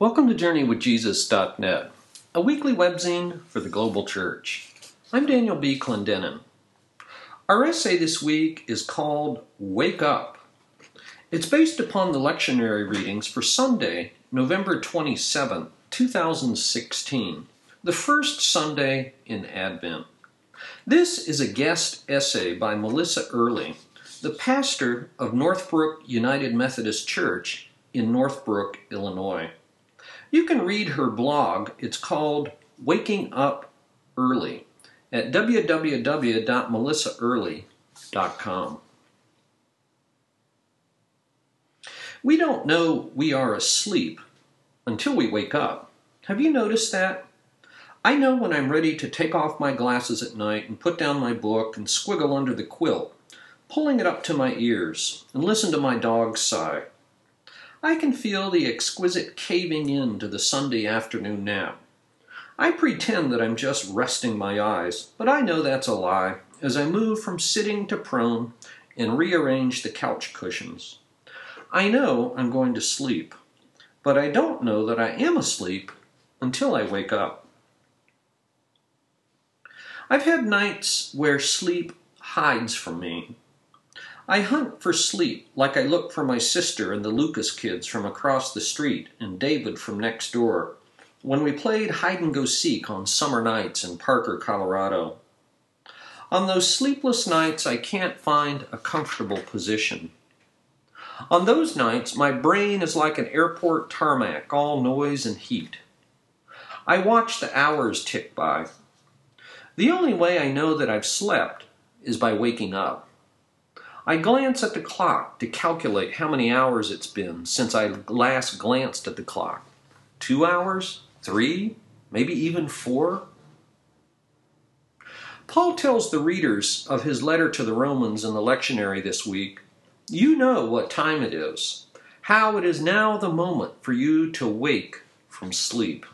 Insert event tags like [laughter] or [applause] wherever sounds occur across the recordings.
Welcome to JourneyWithJesus.net, a weekly webzine for the global church. I'm Daniel B. Clendenin. Our essay this week is called Wake Up. It's based upon the lectionary readings for Sunday, November 27, 2016, the first Sunday in Advent. This is a guest essay by Melissa Early, the pastor of Northbrook United Methodist Church in Northbrook, Illinois. You can read her blog. It's called Waking Up Early at www.melissaearly.com. We don't know we are asleep until we wake up. Have you noticed that? I know when I'm ready to take off my glasses at night and put down my book and squiggle under the quilt, pulling it up to my ears and listen to my dog sigh. I can feel the exquisite caving in to the Sunday afternoon nap. I pretend that I'm just resting my eyes, but I know that's a lie as I move from sitting to prone and rearrange the couch cushions. I know I'm going to sleep, but I don't know that I am asleep until I wake up. I've had nights where sleep hides from me I hunt for sleep like I look for my sister and the Lucas kids from across the street and David from next door when we played hide and go seek on summer nights in Parker, Colorado. On those sleepless nights, I can't find a comfortable position. On those nights, my brain is like an airport tarmac, all noise and heat. I watch the hours tick by. The only way I know that I've slept is by waking up. I glance at the clock to calculate how many hours it's been since I last glanced at the clock. Two hours? Three? Maybe even four? Paul tells the readers of his letter to the Romans in the lectionary this week You know what time it is, how it is now the moment for you to wake from sleep.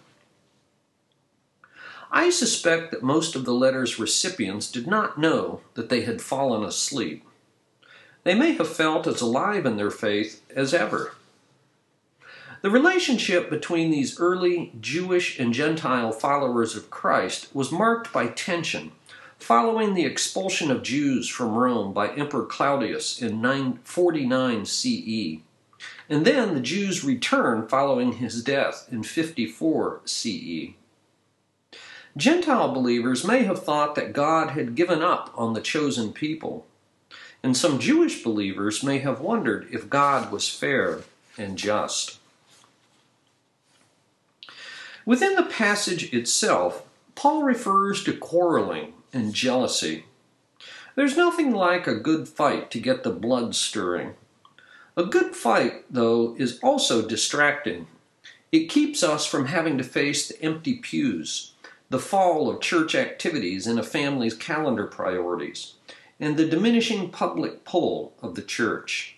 I suspect that most of the letter's recipients did not know that they had fallen asleep they may have felt as alive in their faith as ever. The relationship between these early Jewish and Gentile followers of Christ was marked by tension following the expulsion of Jews from Rome by Emperor Claudius in 949 CE. And then the Jews returned following his death in 54 CE. Gentile believers may have thought that God had given up on the chosen people and some Jewish believers may have wondered if God was fair and just. Within the passage itself, Paul refers to quarreling and jealousy. There's nothing like a good fight to get the blood stirring. A good fight, though, is also distracting. It keeps us from having to face the empty pews, the fall of church activities and a family's calendar priorities, and the diminishing public pull of the church.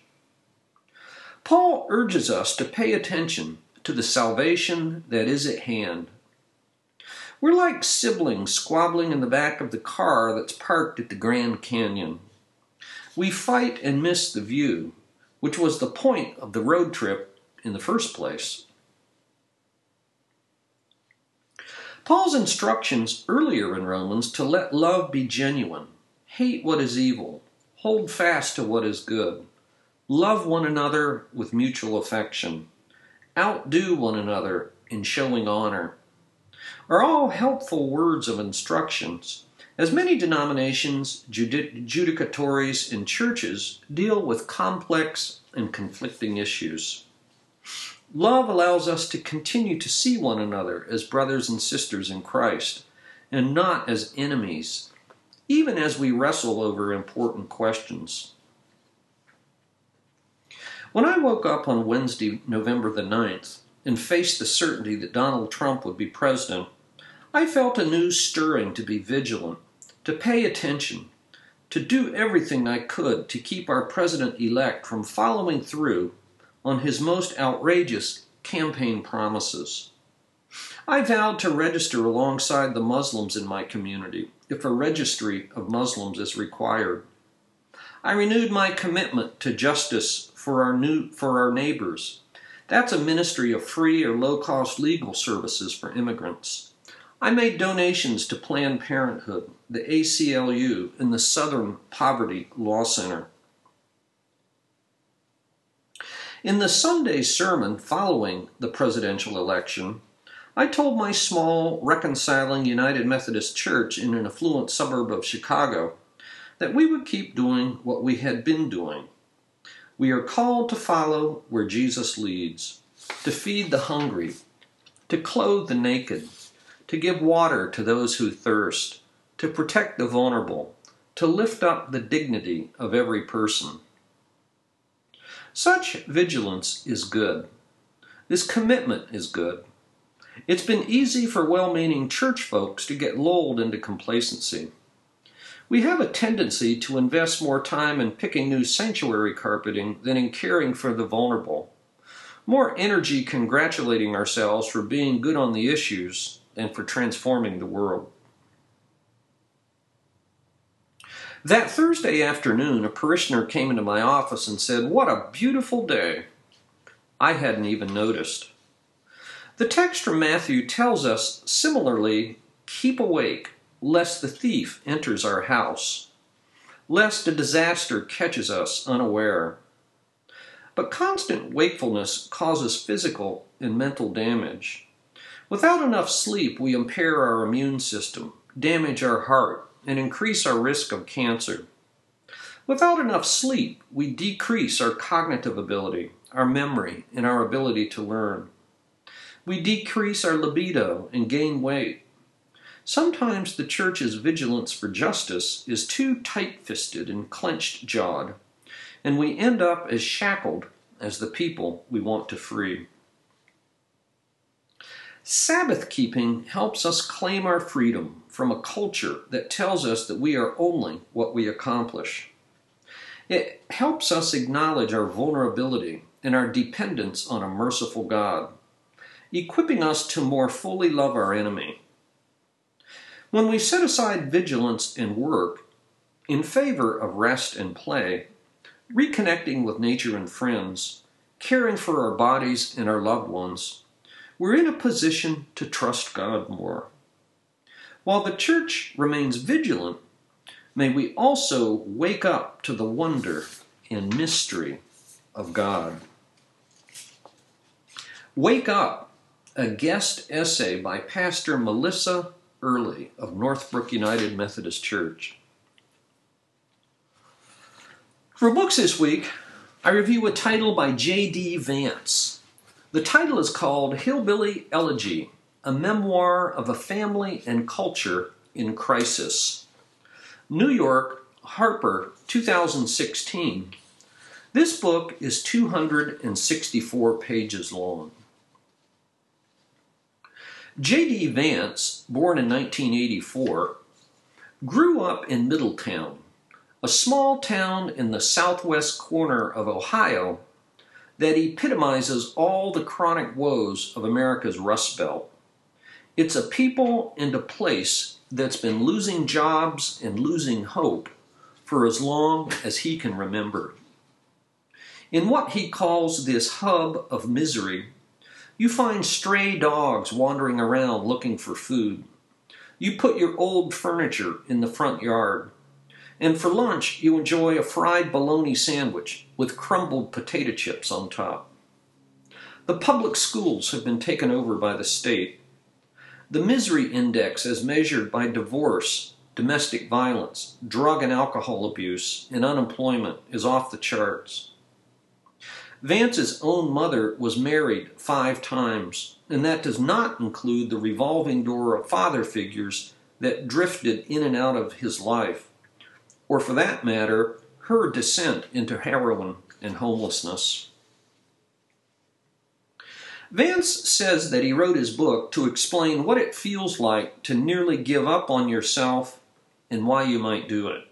Paul urges us to pay attention to the salvation that is at hand. We're like siblings squabbling in the back of the car that's parked at the Grand Canyon. We fight and miss the view, which was the point of the road trip in the first place. Paul's instructions earlier in Romans to let love be genuine Hate what is evil. Hold fast to what is good. Love one another with mutual affection. Outdo one another in showing honor. Are all helpful words of instructions, as many denominations, judicatories, and churches deal with complex and conflicting issues. Love allows us to continue to see one another as brothers and sisters in Christ, and not as enemies even as we wrestle over important questions. When I woke up on Wednesday, November the 9th, and faced the certainty that Donald Trump would be president, I felt a new stirring to be vigilant, to pay attention, to do everything I could to keep our president elect from following through on his most outrageous campaign promises. I vowed to register alongside the Muslims in my community if a registry of Muslims is required. I renewed my commitment to justice for our new for our neighbors, That's a ministry of free or low cost legal services for immigrants. I made donations to Planned Parenthood, the ACLU, and the Southern Poverty Law Center. In the Sunday sermon following the presidential election, I told my small, reconciling United Methodist Church in an affluent suburb of Chicago that we would keep doing what we had been doing. We are called to follow where Jesus leads, to feed the hungry, to clothe the naked, to give water to those who thirst, to protect the vulnerable, to lift up the dignity of every person. Such vigilance is good. This commitment is good. It's been easy for well meaning church folks to get lulled into complacency. We have a tendency to invest more time in picking new sanctuary carpeting than in caring for the vulnerable. More energy congratulating ourselves for being good on the issues than for transforming the world. That Thursday afternoon, a parishioner came into my office and said, What a beautiful day! I hadn't even noticed. The text from Matthew tells us similarly keep awake, lest the thief enters our house, lest a disaster catches us unaware. But constant wakefulness causes physical and mental damage. Without enough sleep, we impair our immune system, damage our heart, and increase our risk of cancer. Without enough sleep, we decrease our cognitive ability, our memory, and our ability to learn. We decrease our libido and gain weight. Sometimes the church's vigilance for justice is too tight fisted and clenched jawed, and we end up as shackled as the people we want to free. Sabbath keeping helps us claim our freedom from a culture that tells us that we are only what we accomplish. It helps us acknowledge our vulnerability and our dependence on a merciful God, equipping us to more fully love our enemy. When we set aside vigilance and work in favor of rest and play, reconnecting with nature and friends, caring for our bodies and our loved ones, we're in a position to trust God more. While the church remains vigilant, may we also wake up to the wonder and mystery of God. Wake Up, a guest essay by Pastor Melissa Early of Northbrook United Methodist Church. For books this week, I review a title by J.D. Vance. The title is called Hillbilly Elegy A Memoir of a Family and Culture in Crisis. New York, Harper, 2016. This book is 264 pages long. J.D. Vance, born in 1984, grew up in Middletown, a small town in the southwest corner of Ohio that epitomizes all the chronic woes of America's Rust Belt. It's a people and a place that's been losing jobs and losing hope for as long as he can remember. In what he calls this hub of misery, you find stray dogs wandering around looking for food. You put your old furniture in the front yard. And for lunch, you enjoy a fried bologna sandwich with crumbled potato chips on top. The public schools have been taken over by the state. The misery index, as measured by divorce, domestic violence, drug and alcohol abuse, and unemployment, is off the charts. Vance's own mother was married five times, and that does not include the revolving door of father figures that drifted in and out of his life or for that matter, her descent into heroin and homelessness. Vance says that he wrote his book to explain what it feels like to nearly give up on yourself and why you might do it.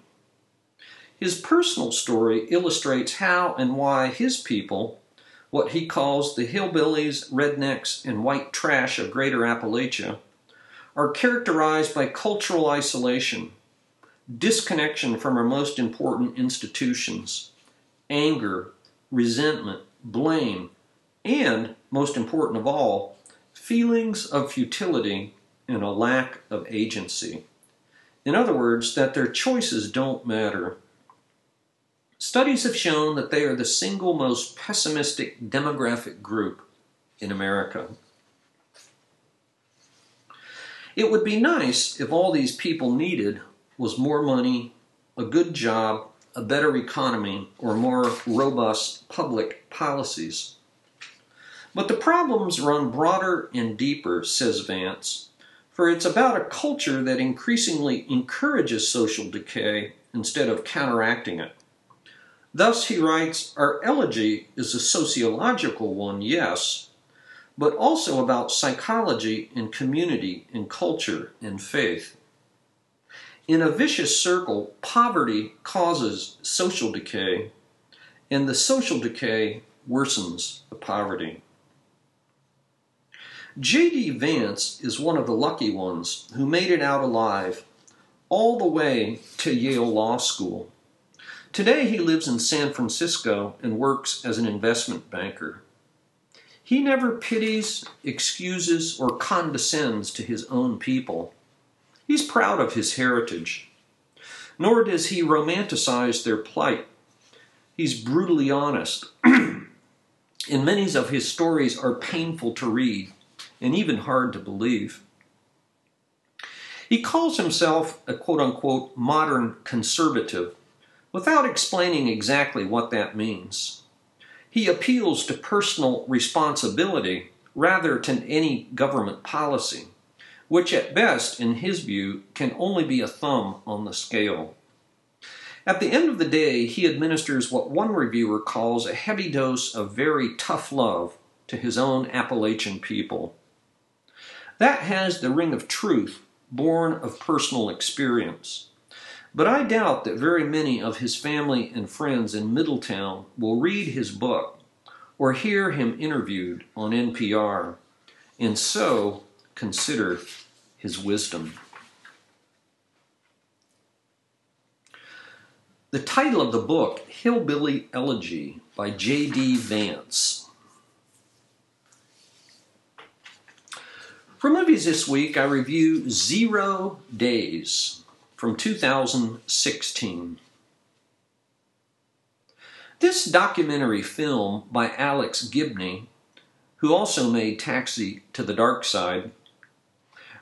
His personal story illustrates how and why his people, what he calls the hillbillies, rednecks, and white trash of greater Appalachia, are characterized by cultural isolation disconnection from our most important institutions, anger, resentment, blame, and most important of all, feelings of futility and a lack of agency. In other words, that their choices don't matter. Studies have shown that they are the single most pessimistic demographic group in America. It would be nice if all these people needed was more money, a good job, a better economy, or more robust public policies. But the problems run broader and deeper, says Vance, for it's about a culture that increasingly encourages social decay instead of counteracting it. Thus, he writes, our elegy is a sociological one, yes, but also about psychology and community and culture and faith. In a vicious circle, poverty causes social decay, and the social decay worsens the poverty. J.D. Vance is one of the lucky ones who made it out alive all the way to Yale Law School. Today he lives in San Francisco and works as an investment banker. He never pities, excuses, or condescends to his own people. He's proud of his heritage. Nor does he romanticize their plight. He's brutally honest. [clears throat] and many of his stories are painful to read and even hard to believe. He calls himself a quote unquote modern conservative without explaining exactly what that means. He appeals to personal responsibility rather than any government policy, which at best, in his view, can only be a thumb on the scale. At the end of the day, he administers what one reviewer calls a heavy dose of very tough love to his own Appalachian people. That has the ring of truth born of personal experience. But I doubt that very many of his family and friends in Middletown will read his book or hear him interviewed on NPR and so consider his wisdom. The title of the book, Hillbilly Elegy by J.D. Vance. For movies this week, I review Zero Days from 2016. This documentary film by Alex Gibney, who also made Taxi to the Dark Side,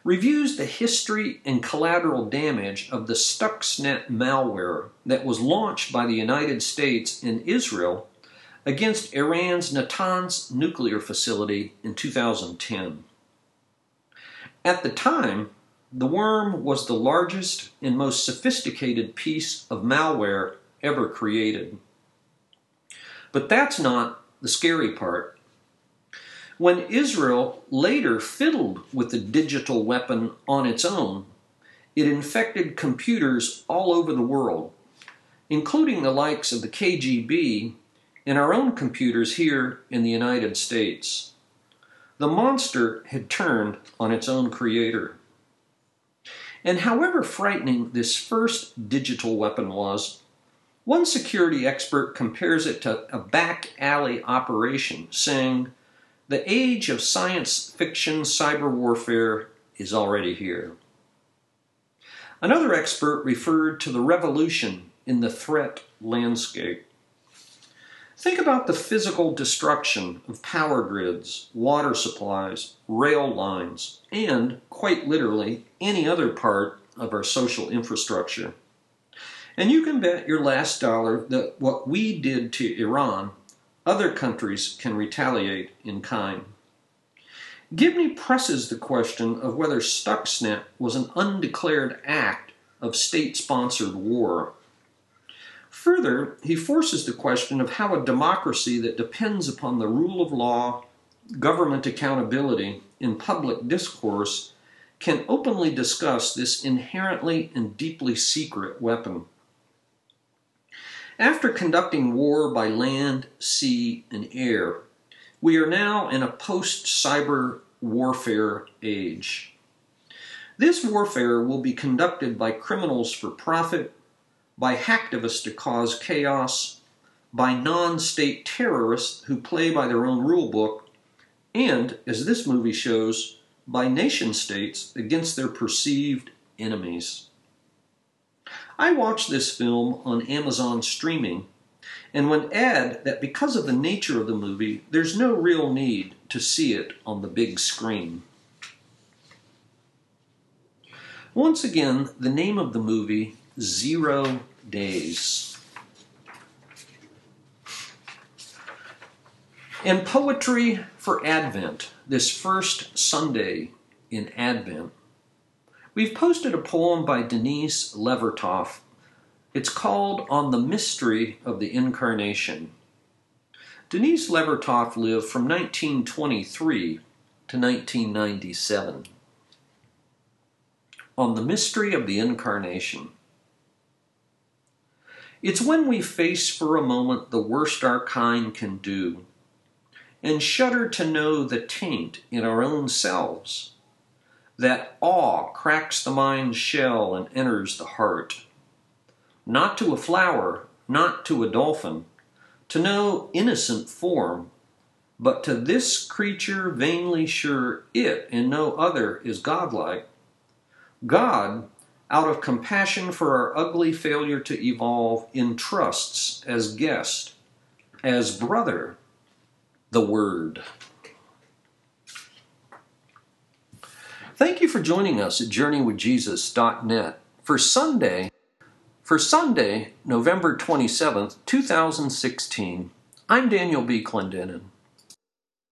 reviews the history and collateral damage of the Stuxnet malware that was launched by the United States and Israel against Iran's Natanz nuclear facility in 2010. At the time, the worm was the largest and most sophisticated piece of malware ever created. But that's not the scary part. When Israel later fiddled with the digital weapon on its own, it infected computers all over the world, including the likes of the KGB and our own computers here in the United States. The monster had turned on its own creator. And however frightening this first digital weapon was, one security expert compares it to a back alley operation, saying, The age of science fiction cyber warfare is already here. Another expert referred to the revolution in the threat landscape. Think about the physical destruction of power grids, water supplies, rail lines, and, quite literally, any other part of our social infrastructure. And you can bet your last dollar that what we did to Iran, other countries can retaliate in kind. Gibney presses the question of whether Stuxnet was an undeclared act of state sponsored war. Further, he forces the question of how a democracy that depends upon the rule of law, government accountability, and public discourse can openly discuss this inherently and deeply secret weapon. After conducting war by land, sea, and air, we are now in a post cyber warfare age. This warfare will be conducted by criminals for profit by hacktivists to cause chaos, by non state terrorists who play by their own rule book, and, as this movie shows, by nation states against their perceived enemies. I watched this film on Amazon streaming and would add that because of the nature of the movie, there's no real need to see it on the big screen. Once again, the name of the movie, Zero Days. And poetry for Advent, this first Sunday in Advent. We've posted a poem by Denise Levertov. It's called On the Mystery of the Incarnation. Denise Levertov lived from 1923 to 1997. On the Mystery of the Incarnation. It's when we face for a moment the worst our kind can do, and shudder to know the taint in our own selves that awe cracks the mind's shell and enters the heart. Not to a flower, not to a dolphin, to no innocent form, but to this creature vainly sure it and no other is godlike. God, out of compassion for our ugly failure to evolve, entrusts as guest, as brother, the Word. Thank you for joining us at JourneyWithJesus.net for Sunday, for Sunday, November 27th, 2016. I'm Daniel B. Clendenin.